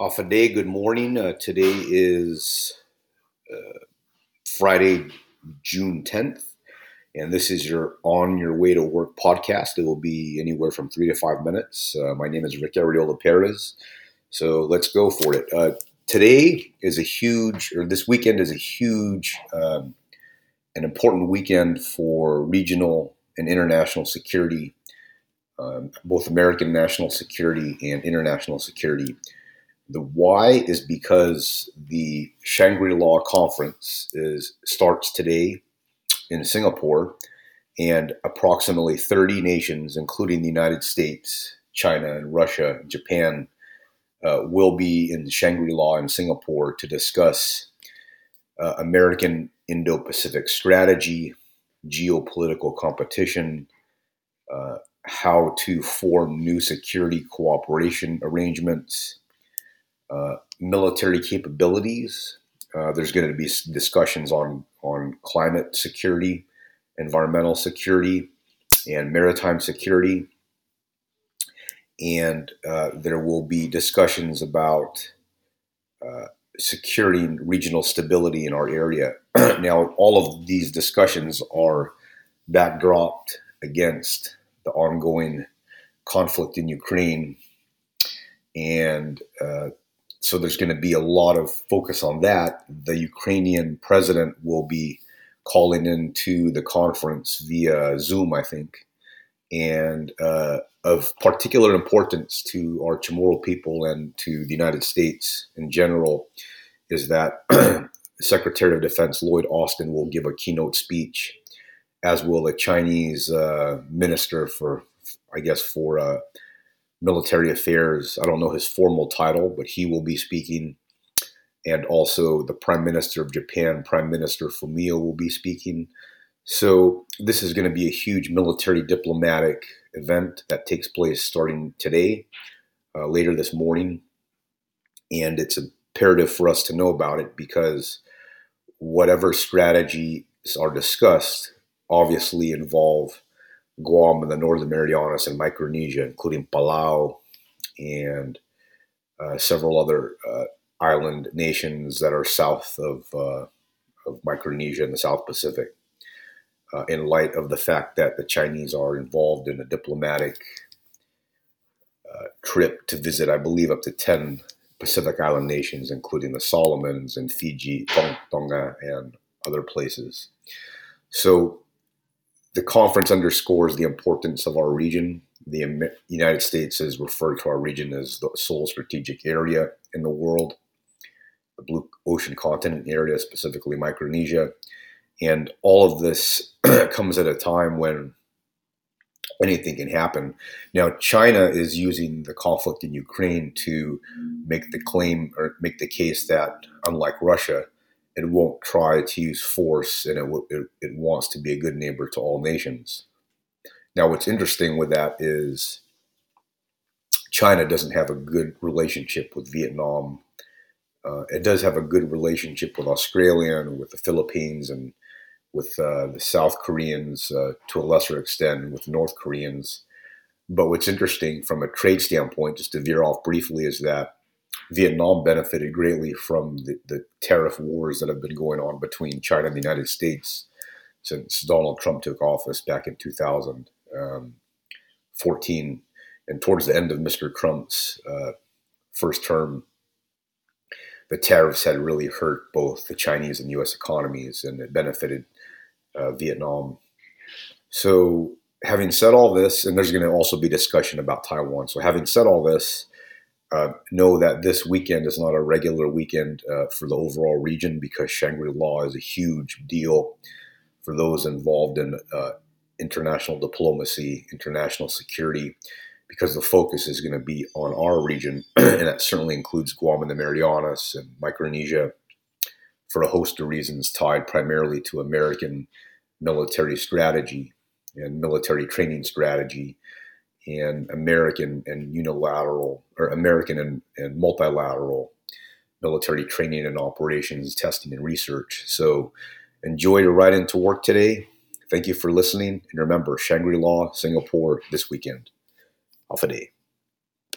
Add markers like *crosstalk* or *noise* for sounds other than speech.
Half a day, good morning. Uh, today is uh, Friday, June 10th, and this is your On Your Way to Work podcast. It will be anywhere from three to five minutes. Uh, my name is Rick Arriola Perez, so let's go for it. Uh, today is a huge, or this weekend is a huge, um, an important weekend for regional and international security, um, both American national security and international security. The why is because the Shangri-La conference is starts today in Singapore, and approximately 30 nations, including the United States, China, and Russia, Japan, uh, will be in Shangri-La in Singapore to discuss uh, American Indo-Pacific strategy, geopolitical competition, uh, how to form new security cooperation arrangements, uh, military capabilities. Uh, there's going to be discussions on on climate security, environmental security, and maritime security. And uh, there will be discussions about uh, securing regional stability in our area. *clears throat* now, all of these discussions are backdropped against the ongoing conflict in Ukraine and uh, so there's going to be a lot of focus on that. The Ukrainian president will be calling into the conference via Zoom, I think, and uh, of particular importance to our Chamorro people and to the United States in general is that *clears throat* Secretary of Defense Lloyd Austin will give a keynote speech, as will a Chinese uh, minister for, I guess, for uh, military affairs. I don't know his formal title, but he will be speaking. And also the Prime Minister of Japan, Prime Minister Fumio, will be speaking. So this is going to be a huge military diplomatic event that takes place starting today, uh, later this morning. And it's imperative for us to know about it because whatever strategies are discussed obviously involve Guam and the Northern Marianas and Micronesia, including Palau and uh, several other uh, island nations that are south of, uh, of Micronesia in the South Pacific. Uh, in light of the fact that the Chinese are involved in a diplomatic uh, trip to visit, I believe, up to 10 Pacific Island nations, including the Solomons and Fiji, Tonga, and other places. So the conference underscores the importance of our region. The United States has referred to our region as the sole strategic area in the world, the Blue Ocean continent area, specifically Micronesia. And all of this *clears throat* comes at a time when anything can happen. Now, China is using the conflict in Ukraine to make the claim or make the case that, unlike Russia, it won't try to use force and it, it, it wants to be a good neighbor to all nations. Now, what's interesting with that is China doesn't have a good relationship with Vietnam. Uh, it does have a good relationship with Australia and with the Philippines and with uh, the South Koreans uh, to a lesser extent, with North Koreans. But what's interesting from a trade standpoint, just to veer off briefly, is that Vietnam benefited greatly from the, the, tariff wars that have been going on between China and the United States since Donald Trump took office back in 2014. Um, and towards the end of Mr. Trump's uh, first term, the tariffs had really hurt both the Chinese and U.S. economies, and it benefited uh, Vietnam. So, having said all this, and there's going to also be discussion about Taiwan. So, having said all this, uh, know that this weekend is not a regular weekend uh, for the overall region because Shangri La is a huge deal for those involved in uh, international diplomacy, international security, because the focus is going to be on our region, *clears throat* and that certainly includes Guam and the Marianas and Micronesia for a host of reasons tied primarily to American military strategy and military training strategy and American and unilateral or American and, and multilateral military training and operations, testing and research. So enjoy your ride into work today. Thank you for listening. And remember, Shangri La, Singapore this weekend. Off a day.